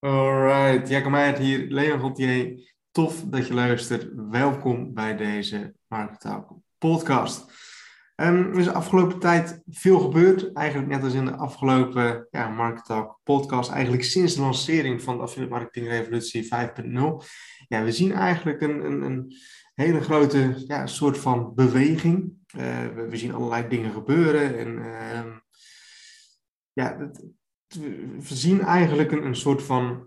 Alright, Jacob Meijert hier, Leon Gontier. Tof dat je luistert. Welkom bij deze Market podcast. Um, er is de afgelopen tijd veel gebeurd. Eigenlijk net als in de afgelopen ja, Market podcast. Eigenlijk sinds de lancering van de Affiliate Marketing Revolutie 5.0. Ja, we zien eigenlijk een, een, een hele grote ja, soort van beweging. Uh, we, we, zien allerlei dingen gebeuren. En uh, ja, we zien eigenlijk een, een soort van,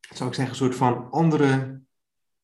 zou ik zeggen, een soort van andere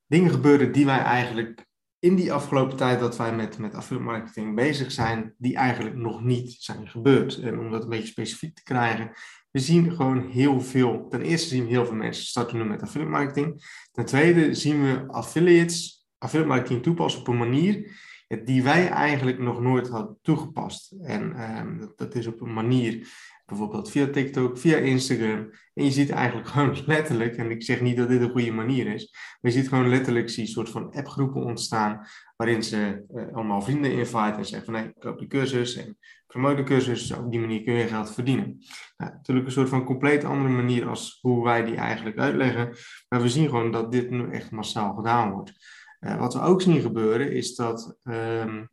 dingen gebeuren die wij eigenlijk in die afgelopen tijd dat wij met, met affiliate marketing bezig zijn, die eigenlijk nog niet zijn gebeurd. En om dat een beetje specifiek te krijgen, we zien gewoon heel veel. Ten eerste zien we heel veel mensen starten nu met affiliate marketing. Ten tweede zien we affiliates, affiliate marketing toepassen op een manier die wij eigenlijk nog nooit hadden toegepast. En dat, dat, is op een manier Bijvoorbeeld via TikTok, via Instagram. En je ziet eigenlijk gewoon letterlijk, en ik zeg niet dat dit een goede manier is, maar je ziet gewoon letterlijk zie, soort van appgroepen ontstaan. Waarin ze uh, allemaal vrienden inviten en zeggen van nee, koop de cursus en promote de cursus. Dus op die manier kun je geld verdienen. Nou, natuurlijk een soort van compleet andere manier als hoe wij die eigenlijk uitleggen. Maar we zien gewoon dat dit nu echt massaal gedaan wordt. Uh, wat we ook zien gebeuren is dat um,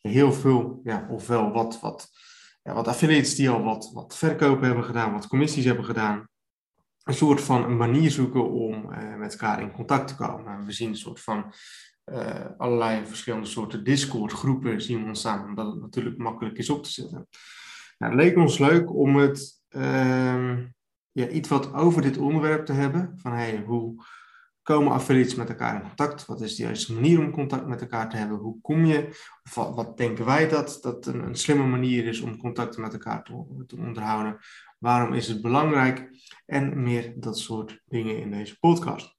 heel veel, ja, ofwel wat, wat ja, wat affiliates die al wat, wat verkopen hebben gedaan, wat commissies hebben gedaan. Een soort van een manier zoeken om uh, met elkaar in contact te komen. We zien een soort van uh, allerlei verschillende soorten Discord groepen zien ontstaan, omdat het natuurlijk makkelijk is op te zetten. Nou, het leek ons leuk om het uh, ja, iets wat over dit onderwerp te hebben. Van hey, hoe komen affiliates met elkaar in contact? Wat is de juiste manier om contact met elkaar te hebben? Hoe kom je? Of wat, denken wij dat, dat een, een, slimme manier is om contacten met elkaar te, onderhouden? Waarom is het belangrijk? En meer dat soort dingen in deze podcast.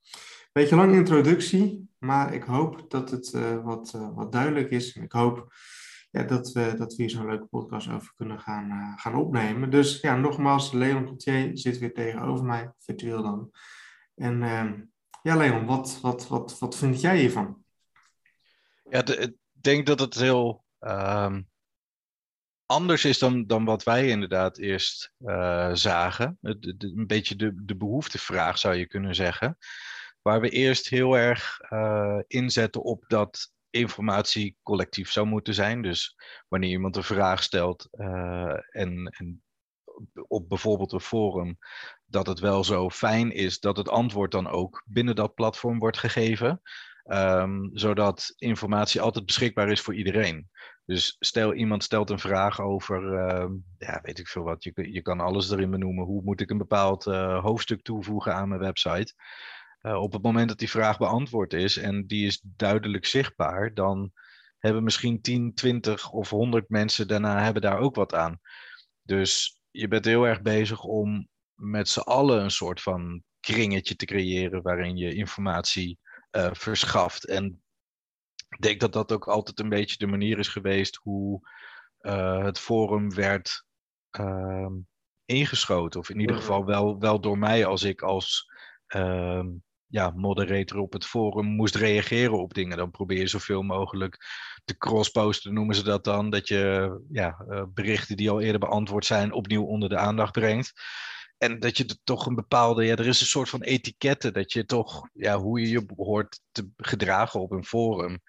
Beetje lange introductie, maar ik hoop dat het uh, wat, uh, wat duidelijk is. En ik hoop ja, dat, we, dat we hier zo'n leuke podcast over kunnen gaan, uh, gaan opnemen. Dus ja, nogmaals, Leon Coutier zit weer tegenover mij, virtueel dan. En ehm, ja, Leon, wat, wat, wat, wat vind jij hiervan? Ja, ik denk dat het heel um, anders is dan, dan wat wij inderdaad eerst uh, zagen. Een beetje de, de behoeftevraag zou je kunnen zeggen. Waar we eerst heel erg uh, inzetten op dat informatie collectief zou moeten zijn. Dus wanneer iemand een vraag stelt uh, en, en op bijvoorbeeld een forum, dat het wel zo fijn is dat het antwoord dan ook binnen dat platform wordt gegeven. Um, zodat informatie altijd beschikbaar is voor iedereen. Dus stel iemand stelt een vraag over, uh, ja, weet ik veel wat, je, je kan alles erin benoemen. Hoe moet ik een bepaald uh, hoofdstuk toevoegen aan mijn website? Uh, op het moment dat die vraag beantwoord is en die is duidelijk zichtbaar, dan hebben misschien 10, 20 of 100 mensen daarna hebben daar ook wat aan. Dus je bent heel erg bezig om met z'n allen een soort van kringetje te creëren waarin je informatie uh, verschaft. En ik denk dat dat ook altijd een beetje de manier is geweest hoe uh, het forum werd uh, ingeschoten. Of in ieder geval wel, wel door mij als ik als ehm, ja, moderator op het forum moest reageren op dingen. Dan probeer je zoveel mogelijk te crossposten, noemen ze dat dan. Dat je ja, uh, berichten die al eerder beantwoord zijn opnieuw onder de aandacht brengt. En dat je er toch een bepaalde, ja, er is een soort van etiketten, dat je toch, ja, hoe je je hoort te gedragen op een forum.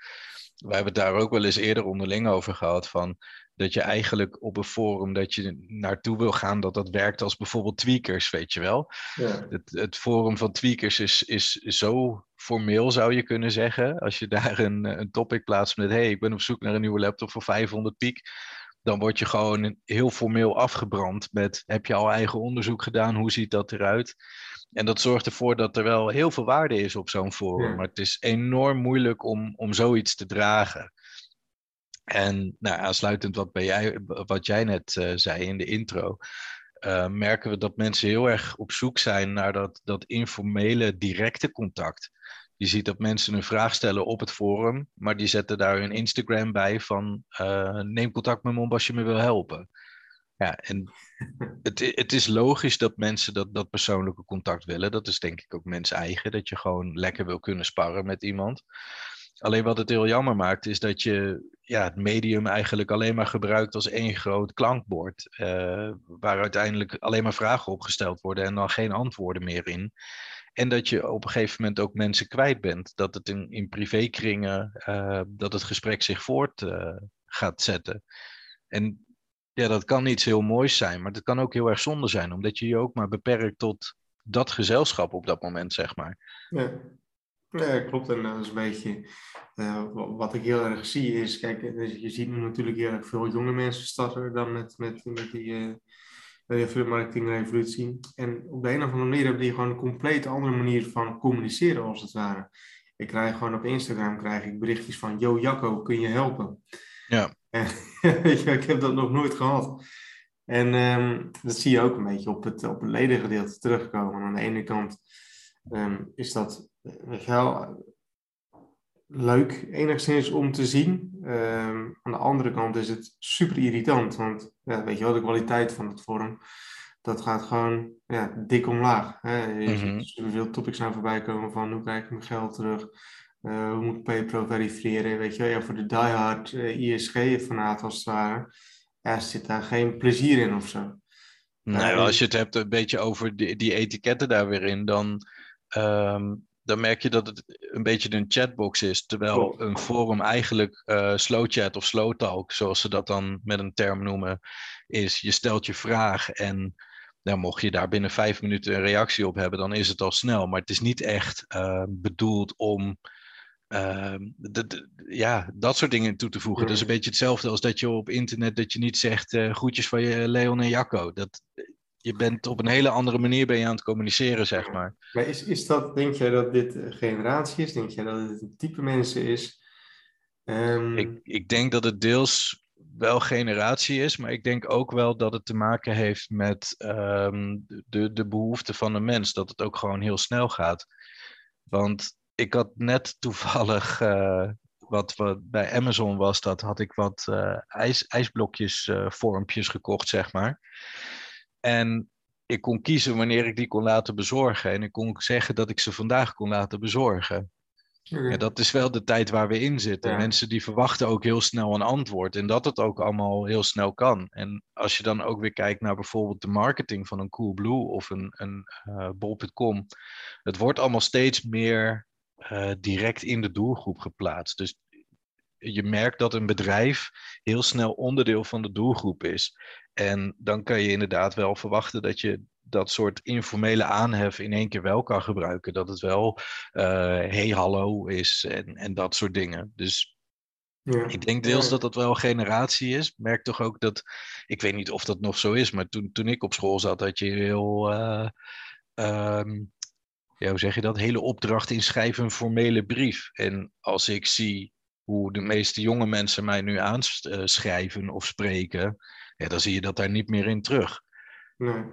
We hebben het daar ook wel eens eerder onderling over gehad, van dat je eigenlijk op een forum dat je naartoe wil gaan, dat dat werkt als bijvoorbeeld tweakers, weet je wel. Ja. Het, het forum van tweakers is, is zo formeel, zou je kunnen zeggen. Als je daar een, een topic plaatst met, hey, ik ben op zoek naar een nieuwe laptop voor 500 piek dan word je gewoon heel formeel afgebrand met heb je al eigen onderzoek gedaan, hoe ziet dat eruit? En dat zorgt ervoor dat er wel heel veel waarde is op zo'n forum, ja. maar het is enorm moeilijk om, om zoiets te dragen. En nou, aansluitend wat, bij jij, wat jij net uh, zei in de intro, uh, merken we dat mensen heel erg op zoek zijn naar dat, dat informele, directe contact. Je ziet dat mensen een vraag stellen op het forum, maar die zetten daar hun Instagram bij van uh, neem contact met me op als je me wil helpen. Ja, en het, het is logisch dat mensen dat, dat persoonlijke contact willen. Dat is denk ik ook mens eigen, dat je gewoon lekker wil kunnen sparren met iemand. Alleen wat het heel jammer maakt, is dat je ja, het medium eigenlijk alleen maar gebruikt als één groot klankbord. Uh, waar uiteindelijk alleen maar vragen opgesteld worden en dan geen antwoorden meer in. En dat je op een gegeven moment ook mensen kwijt bent. Dat het in, in privékringen, uh, dat het gesprek zich voort uh, gaat zetten. En ja, dat kan iets heel moois zijn, maar dat kan ook heel erg zonde zijn, omdat je je ook maar beperkt tot dat gezelschap op dat moment, zeg maar. Ja, ja klopt. En dat is een beetje uh, wat ik heel erg zie is, kijk, je ziet nu natuurlijk heel erg veel jonge mensen starten dan met, met, met die, uh, de marketingrevolutie. En op de een of andere manier hebben die gewoon een compleet andere manier van communiceren, als het ware. Ik krijg gewoon op Instagram krijg ik berichtjes van, yo Jacco, kun je helpen? Ja. ik heb dat nog nooit gehad. En um, dat zie je ook een beetje op het, op het ledengedeelte terugkomen. Aan de ene kant um, is dat, weet je wel, leuk enigszins om te zien. Um, aan de andere kant is het super irritant, want ja, weet je wel, de kwaliteit van het forum, dat gaat gewoon ja, dik omlaag. Hè? Ziet mm -hmm. veel topics naar voorbij komen van hoe krijg ik mijn geld terug, uh, hoe moet ik PayPro verifiëren, weet je wel, ja, voor de diehard uh, ISG-fanaat als het ware, ja, zit daar geen plezier in of zo. Nee, als je het hebt een beetje over die, die etiketten daar weer in, dan um, dan merk je dat het een beetje een chatbox is. Terwijl een forum eigenlijk uh, slow chat of slow talk, zoals ze dat dan met een term noemen, is je stelt je vraag en nou, mocht je daar binnen vijf minuten een reactie op hebben, dan is het al snel. Maar het is niet echt uh, bedoeld om uh, de, de, ja, dat soort dingen toe te voegen. Dat is een beetje hetzelfde als dat je op internet dat je niet zegt uh, groetjes van je Leon en Jacco. Dat, je bent op een hele andere manier ben je aan het communiceren, zeg maar. Maar is, is dat, denk jij dat dit een generatie is? Denk jij dat het een type mensen is? Um... Ik, ik denk dat het deels wel generatie is, maar ik denk ook wel dat het te maken heeft met um, de, de behoeften van de mens. Dat het ook gewoon heel snel gaat. Want ik had net toevallig, uh, wat, wat bij Amazon was, dat had ik wat uh, ijs, ijsblokjes uh, vormpjes gekocht, zeg maar. En ik kon kiezen wanneer ik die kon laten bezorgen. En ik kon zeggen dat ik ze vandaag kon laten bezorgen. Ja, dat is wel de tijd waar we in zitten. Mensen die verwachten ook heel snel een antwoord. En dat het ook allemaal heel snel kan. En als je dan ook weer kijkt naar bijvoorbeeld de marketing van een Coolblue of een, een uh, Bol.com. Het wordt allemaal steeds meer uh, direct in de doelgroep geplaatst. Dus je merkt dat een bedrijf heel snel onderdeel van de doelgroep is. En dan kan je inderdaad wel verwachten dat je dat soort informele aanhef in één keer wel kan gebruiken. Dat het wel uh, hey hallo is en, en dat soort dingen. Dus ja. ik denk deels dat dat wel generatie is. Merk toch ook dat, ik weet niet of dat nog zo is, maar toen, toen ik op school zat had je heel, uh, um, ja, hoe zeg je dat, hele opdracht inschrijven een formele brief. En als ik zie hoe de meeste jonge mensen mij nu aanschrijven of spreken, ja, dan zie je dat daar niet meer in terug. Nee.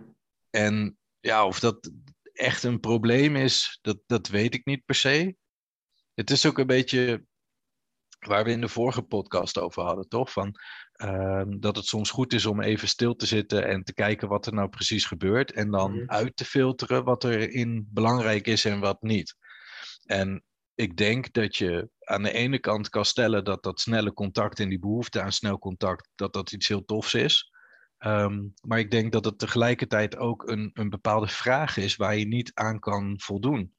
En ja, of dat echt een probleem is, dat, dat weet ik niet per se. Het is ook een beetje waar we in de vorige podcast over hadden, toch? Van, uh, dat het soms goed is om even stil te zitten en te kijken wat er nou precies gebeurt. En dan mm -hmm. uit te filteren wat er in belangrijk is en wat niet. En ik denk dat je aan de ene kant kan stellen dat dat snelle contact en die behoefte aan snel contact, dat dat iets heel tofs is. Um, maar ik denk dat het tegelijkertijd ook een, een bepaalde vraag is waar je niet aan kan voldoen.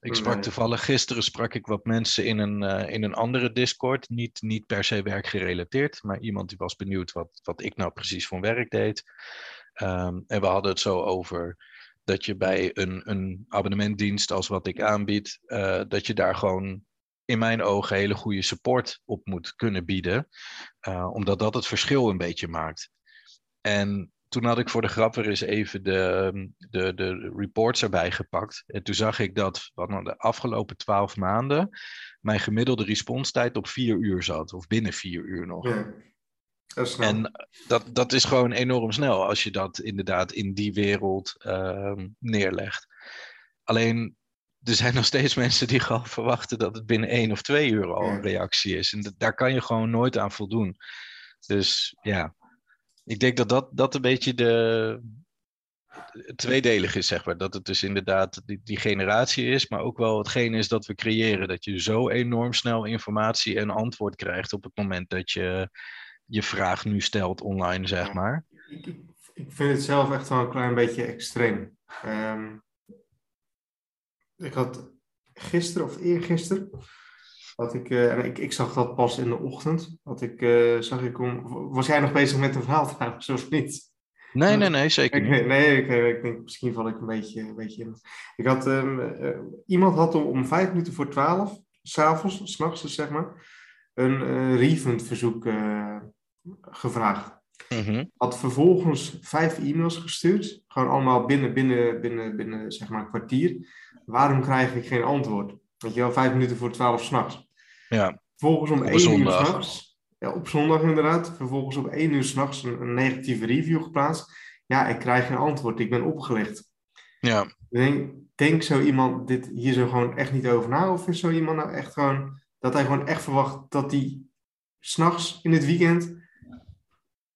Ik sprak toevallig gisteren sprak ik wat mensen in een, uh, in een andere Discord, niet, niet per se werkgerelateerd, maar iemand die was benieuwd wat, wat ik nou precies voor werk deed. Um, en we hadden het zo over dat je bij een, een abonnementdienst als wat ik aanbied, uh, dat je daar gewoon in mijn ogen hele goede support op moet kunnen bieden. Uh, omdat dat het verschil een beetje maakt. En toen had ik voor de grap weer eens even de, de, de reports erbij gepakt. En toen zag ik dat van de afgelopen twaalf maanden mijn gemiddelde responstijd op vier uur zat. Of binnen vier uur nog. Ja. Dat en dat, dat is gewoon enorm snel als je dat inderdaad in die wereld uh, neerlegt. Alleen, er zijn nog steeds mensen die gewoon verwachten dat het binnen één of twee uur al een reactie is. En daar kan je gewoon nooit aan voldoen. Dus ja, ik denk dat dat, dat een beetje de, tweedelig is, zeg maar. Dat het dus inderdaad die, die, generatie is, maar ook wel hetgeen is dat we creëren. Dat je zo enorm snel informatie en antwoord krijgt op het moment dat je je vraag nu stelt online, zeg maar. Ik, ik vind het zelf echt wel een klein beetje extreem. Um, ik had gisteren of eergisteren, had ik, uh, en ik, ik zag dat pas in de ochtend, had ik, uh, zag ik om, was jij nog bezig met een verhaal trouwens, of niet? Nee, nee, nee, zeker niet. Ik, nee, ik, ik, denk, misschien val ik een beetje, een beetje in. Ik had, um, uh, iemand had om, om vijf minuten voor twaalf, s'avonds, s'nachts dus zeg maar, een uh, refund verzoek gevraagd. Mm Had vervolgens vijf e-mails gestuurd, gewoon allemaal binnen, binnen, binnen, binnen zeg maar een kwartier. Waarom krijg ik geen antwoord? Weet je wel, vijf minuten voor twaalf s'nachts. Ja. Vervolgens om één uur s'nachts, ja, op zondag inderdaad, vervolgens om één uur s'nachts een, een negatieve review geplaatst. Ja, ik krijg geen antwoord, ik ben opgelicht. Ja. Denk, denk zo iemand dit hier zo gewoon echt niet over na? Of is zo iemand nou echt gewoon, dat hij gewoon echt verwacht dat hij s'nachts in het weekend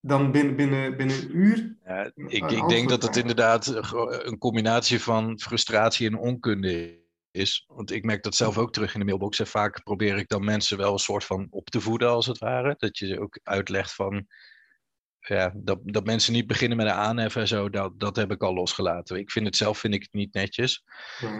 dan binnen, binnen, binnen een uur. Ja, ik, ik denk dat het inderdaad een combinatie van frustratie en onkunde is. Want ik merk dat zelf ook terug in de mailbox. En vaak probeer ik dan mensen wel een soort van op te voeden, als het ware. Dat je ook uitlegt van ja, dat, dat mensen niet beginnen met een aanhef en zo, dat, dat heb ik al losgelaten. Ik vind het zelf vind ik het niet netjes.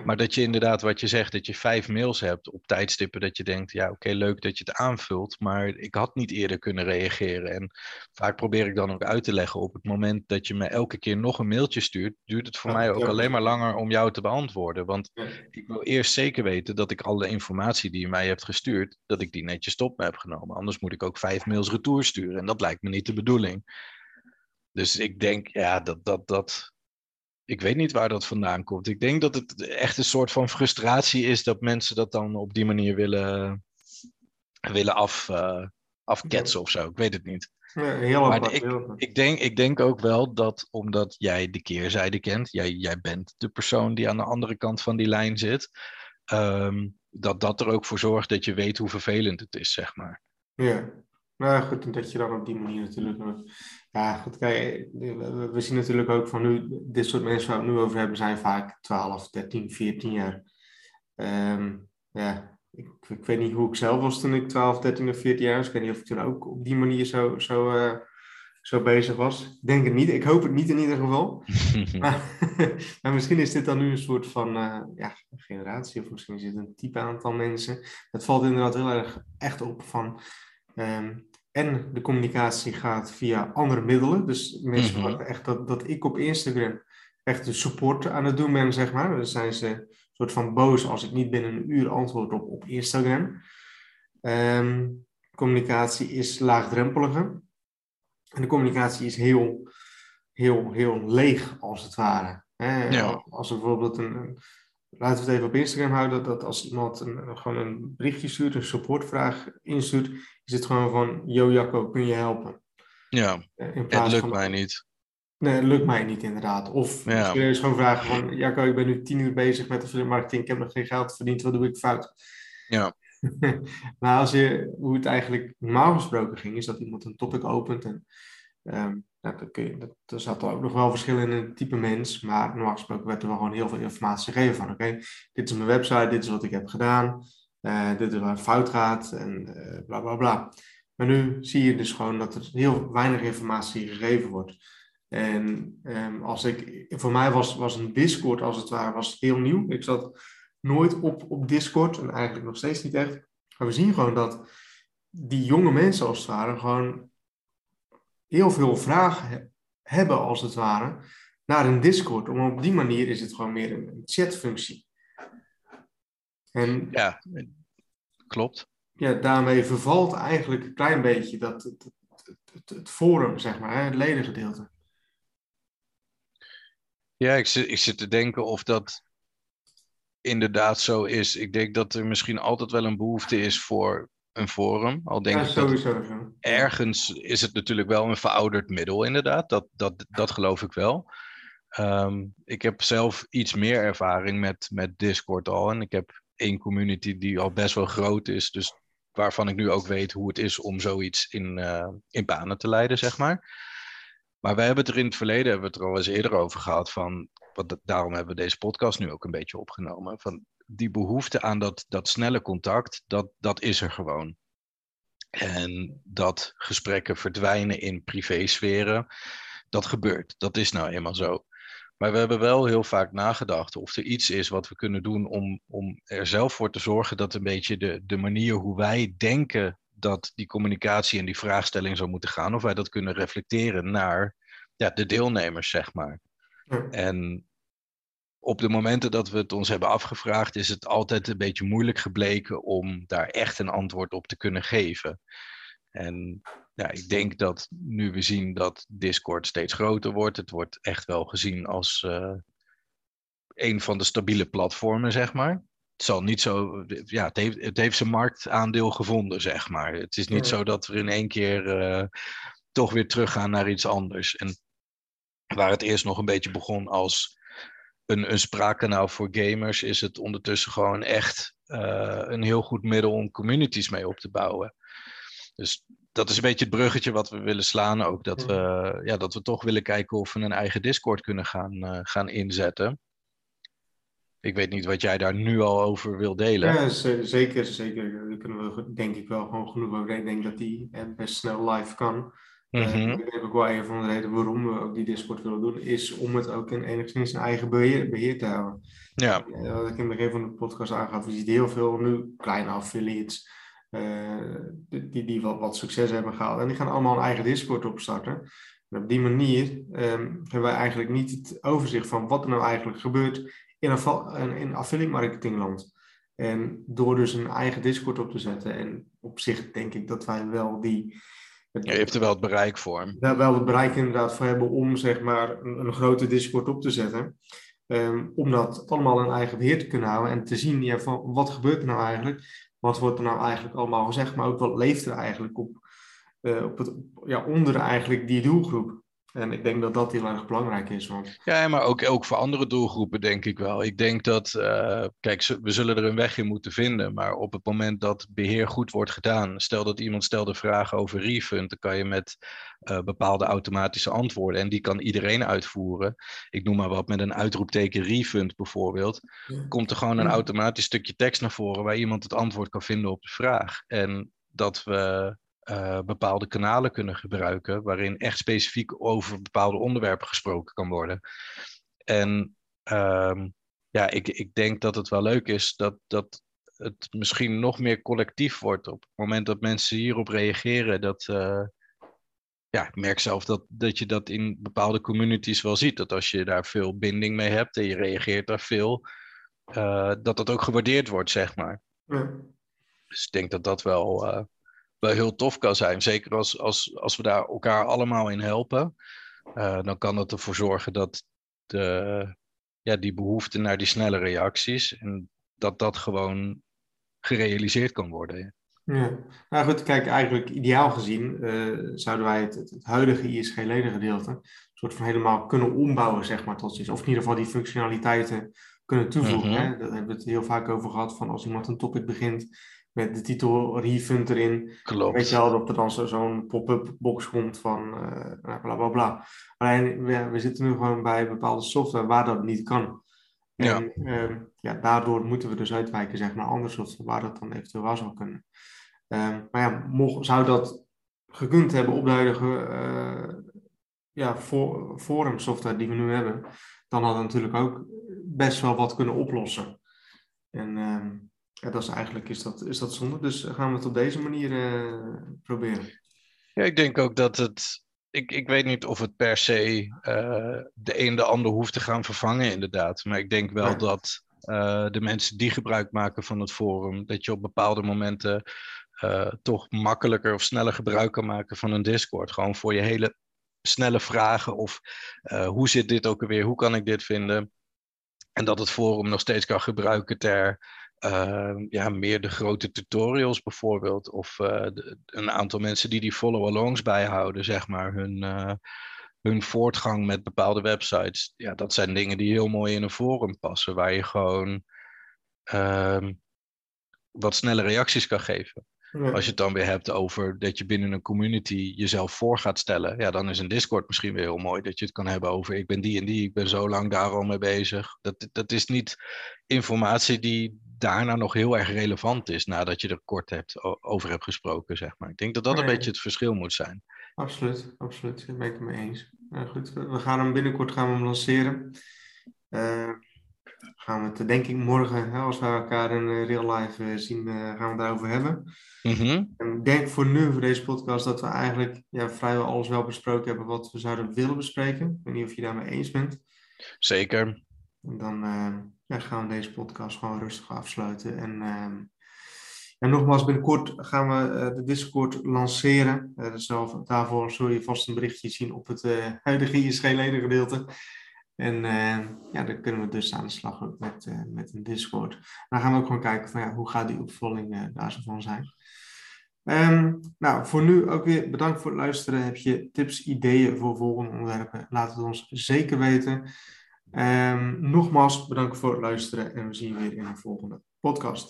Maar dat je inderdaad, wat je zegt, dat je vijf mails hebt op tijdstippen dat je denkt, ja oké, leuk dat je het aanvult, maar ik had niet eerder kunnen reageren. En vaak probeer ik dan ook uit te leggen, op het moment dat je me elke keer nog een mailtje stuurt, duurt het voor mij ook alleen maar langer om jou te beantwoorden. Want ik wil eerst zeker weten dat ik alle informatie die je mij hebt gestuurd, dat ik die netjes op me heb genomen. Anders moet ik ook vijf mails retour sturen en dat lijkt me niet de bedoeling. Dus ik denk, ja, dat, dat, dat. Ik weet niet waar dat vandaan komt. Ik denk dat het echt een soort van frustratie is dat mensen dat dan op die manier willen, willen af, uh, afketsen of zo. Ik weet het niet. Ja, heel maar ik, ik, denk, ik denk ook wel dat omdat jij de keerzijde kent, jij, jij bent de persoon die aan de andere kant van die lijn zit, um, dat dat er ook voor zorgt dat je weet hoe vervelend het is, zeg maar. Ja, nou goed, en dat je dan op die manier natuurlijk. Ja, goed, kijk, we, zien natuurlijk ook van nu, dit soort mensen waar we het nu over hebben, zijn vaak 12, 13, 14 jaar. Um, ja, ik, ik, weet niet hoe ik zelf was toen ik 12, 13 of 14 jaar was. Ik weet niet of ik toen ook op die manier zo, zo, uh, zo bezig was. Ik denk het niet, ik hoop het niet in ieder geval. maar, maar, misschien is dit dan nu een soort van uh, ja, generatie, of misschien is het een type aantal mensen. Het valt inderdaad heel erg echt op van. Um, en de communicatie gaat via andere middelen. Dus mensen mm verwachten echt dat, dat ik op Instagram echt de support aan het doen ben, zeg maar. Dan zijn ze soort van boos als ik niet binnen een uur antwoord op, op Instagram. Um, communicatie is laagdrempeliger. En de communicatie is heel, heel, heel leeg, als het ware. Ja. Als er bijvoorbeeld een, laten we het even op Instagram houden, dat als iemand een, gewoon een berichtje stuurt, een supportvraag instuurt, is het gewoon van, yo Jacco, kun je helpen? Ja, eh, het lukt mij niet. Nee, het lukt mij niet inderdaad. Of ja. je gewoon vragen van, Jacco, ik ben nu tien uur bezig met de marketing, ik heb nog geen geld verdiend, wat doe ik fout? Ja. maar als je, hoe het eigenlijk normaal gesproken ging, is dat iemand een topic opent en um, nou, dat kun je, dat, er zat ook nog wel verschil in het type mens, maar normaal gesproken werd er wel gewoon heel veel informatie gegeven van, oké, dit is mijn website, dit is wat ik heb gedaan, uh, dit is waar het fout gaat en uh, bla bla bla. Maar nu zie je dus gewoon dat er heel weinig informatie gegeven wordt. En um, als ik, voor mij was, was een Discord als het ware was heel nieuw. Ik zat nooit op, op Discord en eigenlijk nog steeds niet echt. Maar we zien gewoon dat die jonge mensen als het ware gewoon heel veel vragen hebben, als het ware, naar een Discord. Om op die manier is het gewoon meer een chatfunctie. En, ja, klopt. Ja, daarmee vervalt eigenlijk een klein beetje dat, het, het, het, forum, zeg maar, het ledengedeelte. Ja, ik zit, ik zit te denken of dat inderdaad zo is. Ik denk dat er misschien altijd wel een behoefte is voor een forum. Al denk ik dat ergens is het natuurlijk wel een verouderd middel, inderdaad. Dat, dat, dat geloof ik wel. Ehm, ik heb zelf iets meer ervaring met, met Discord al. En ik heb één community die al best wel groot is. Dus waarvan ik nu ook weet hoe het is om zoiets in, uh, in banen te leiden, zeg maar. Maar we hebben het er in het verleden, hebben we het er al eens eerder over gehad, van, wat, daarom hebben we deze podcast nu ook een beetje opgenomen, van die behoefte aan dat, dat snelle contact, dat, dat is er gewoon. En dat gesprekken verdwijnen in privésferen, dat gebeurt. Dat is nou eenmaal zo. Maar we hebben wel heel vaak nagedacht of er iets is wat we kunnen doen om, om er zelf voor te zorgen dat een beetje de, de manier hoe wij denken dat die communicatie en die vraagstelling zou moeten gaan, of wij dat kunnen reflecteren naar ja, de deelnemers, zeg maar. En op de momenten dat we het ons hebben afgevraagd, is het altijd een beetje moeilijk gebleken om daar echt een antwoord op te kunnen geven. En ja, ik denk dat nu we zien dat Discord steeds groter wordt, het wordt echt wel gezien als uh, een van de stabiele platformen, zeg maar. Het zal niet zo, ja, het heeft, het heeft zijn marktaandeel gevonden, zeg maar. Het is niet zo dat we in één keer uh, toch weer teruggaan naar iets anders. En waar het eerst nog een beetje begon als een, een spraakkanaal voor gamers, is het ondertussen gewoon echt uh, een heel goed middel om communities mee op te bouwen. Dus dat is een beetje het bruggetje wat we willen slaan ook. Dat we, ja, dat we toch willen kijken of we een eigen Discord kunnen gaan, uh, gaan inzetten. Ik weet niet wat jij daar nu al over wil delen. Ja, zeker, zeker. Daar kunnen we denk ik wel gewoon genoeg over. Ik denk dat die best snel live kan. Mm -hmm. ik denk ook wel een van de redenen waarom we ook die Discord willen doen, is om het ook in enigszins een eigen beheer, beheer te houden. Ja. Wat ik in het begin van de podcast aangaf, je ziet heel veel nu kleine affiliates uh, die, die wat, wat succes hebben gehaald. En die gaan allemaal een eigen Discord opstarten. En op die manier um, hebben wij eigenlijk niet het overzicht van wat er nou eigenlijk gebeurt in, een, in affiliate marketingland. En door dus een eigen Discord op te zetten, en op zich denk ik dat wij wel die ja, je hebt er wel het bereik voor. Daar wel het bereik inderdaad voor hebben om zeg maar een, een grote Discord op te zetten. Um, om dat allemaal in eigen beheer te kunnen houden en te zien ja, van wat gebeurt er nou eigenlijk? Wat wordt er nou eigenlijk allemaal gezegd? Maar ook wat leeft er eigenlijk op, uh, op het, ja, onder eigenlijk die doelgroep? En ik denk dat dat heel erg belangrijk is. Want... Ja, maar ook, ook voor andere doelgroepen denk ik wel. Ik denk dat, uh, kijk, we zullen er een weg in moeten vinden. Maar op het moment dat beheer goed wordt gedaan, stel dat iemand stelde vragen over refund, dan kan je met uh, bepaalde automatische antwoorden, en die kan iedereen uitvoeren. Ik noem maar wat, met een uitroepteken refund bijvoorbeeld, ja. komt er gewoon een automatisch stukje tekst naar voren waar iemand het antwoord kan vinden op de vraag. En dat we uh, bepaalde kanalen kunnen gebruiken, waarin echt specifiek over bepaalde onderwerpen gesproken kan worden. En um, ja, ik, ik denk dat het wel leuk is dat, dat het misschien nog meer collectief wordt op het moment dat mensen hierop reageren. Dat, uh, ja, ik merk zelf dat, dat je dat in bepaalde communities wel ziet. Dat als je daar veel binding mee hebt en je reageert daar veel, uh, dat dat ook gewaardeerd wordt, zeg maar. Ja. Dus ik denk dat dat wel, wel heel tof kan zijn. Zeker als, als, als we daar elkaar allemaal in helpen. Uh, dan kan dat ervoor zorgen dat de, ja, die behoefte naar die snelle reacties. En dat dat gewoon gerealiseerd kan worden. Ja, nou goed, kijk, eigenlijk ideaal gezien uh, zouden wij het, het, huidige ISG-ledengedeelte een soort van helemaal kunnen ombouwen, zeg maar, tot iets. Of in ieder geval die functionaliteiten kunnen toevoegen. Mm-hmm. hè? Daar hebben we het heel vaak over gehad, van als iemand een topic begint met de titel refund erin. Klopt. Weet je wel, dat er dan zo'n pop-up box komt van uh, bla bla bla. Alleen, we, we zitten nu gewoon bij bepaalde software waar dat niet kan. En ja. Uh, ja, daardoor moeten we dus uitwijken zeg, naar andere software waar dat dan eventueel wel zou kunnen. Uh, maar ja, mocht, zou dat gekund hebben op de huidige uh, ja, for, forum software die we nu hebben, dan hadden we natuurlijk ook best wel wat kunnen oplossen. En ehm, ja, dat is eigenlijk is dat, is dat zonde. Dus gaan we het op deze manier uh, proberen. Ja, ik denk ook dat het. Ik, ik weet niet of het per se uh, de een de ander hoeft te gaan vervangen, inderdaad. Maar ik denk wel ja. dat uh, de mensen die gebruik maken van het forum, dat je op bepaalde momenten toch makkelijker of sneller gebruik kan maken van een Discord. Gewoon voor je hele snelle vragen of hoe zit dit ook alweer, hoe kan ik dit vinden? En dat het forum nog steeds kan gebruiken ter uh, ja, meer de grote tutorials bijvoorbeeld. Of uh, de, een aantal mensen die die follow-alongs bijhouden, zeg maar. Hun, uh, hun voortgang met bepaalde websites. Ja, dat zijn dingen die heel mooi in een forum passen. Waar je gewoon ehm, wat snelle reacties kan geven. Als je het dan weer hebt over dat je binnen een community jezelf voor gaat stellen, ja, dan is een Discord misschien weer heel mooi. Dat je het kan hebben over ik ben die en die, ik ben zo lang daar al mee bezig. Dat, dat is niet informatie die daarna nog heel erg relevant is nadat je er kort hebt, over hebt gesproken, zeg maar. Ik denk dat dat een beetje het verschil moet zijn. Absoluut, absoluut. Daar ben ik het mee eens. Nou goed, we gaan hem binnenkort gaan we hem lanceren. Uh, gaan we het denk ik morgen, als we elkaar in eh, real life eh, zien, gaan we het daarover hebben. Mhm. En ik denk voor nu, voor deze podcast, dat we eigenlijk ja, vrijwel alles wel besproken hebben wat we zouden willen bespreken. Ik weet niet of je daarmee eens bent. Zeker. En dan gaan we deze podcast gewoon rustig afsluiten. En, ehm, en nogmaals, binnenkort gaan we uh, de Discord lanceren. Uh, dus daarvoor zul je vast een berichtje zien op het uh, huidige ISG-leden gedeelte. En ja, dan kunnen we dus aan de slag ook met, met een Discord. Dan gaan we ook gewoon kijken van ja, hoe gaat die opvolging daar zo van zijn. Um, nou, voor nu ook weer bedankt voor het luisteren. Heb je tips, ideeën voor volgende onderwerpen? Laat het ons zeker weten. Um, nogmaals bedankt voor het luisteren en we zien je weer in een volgende podcast.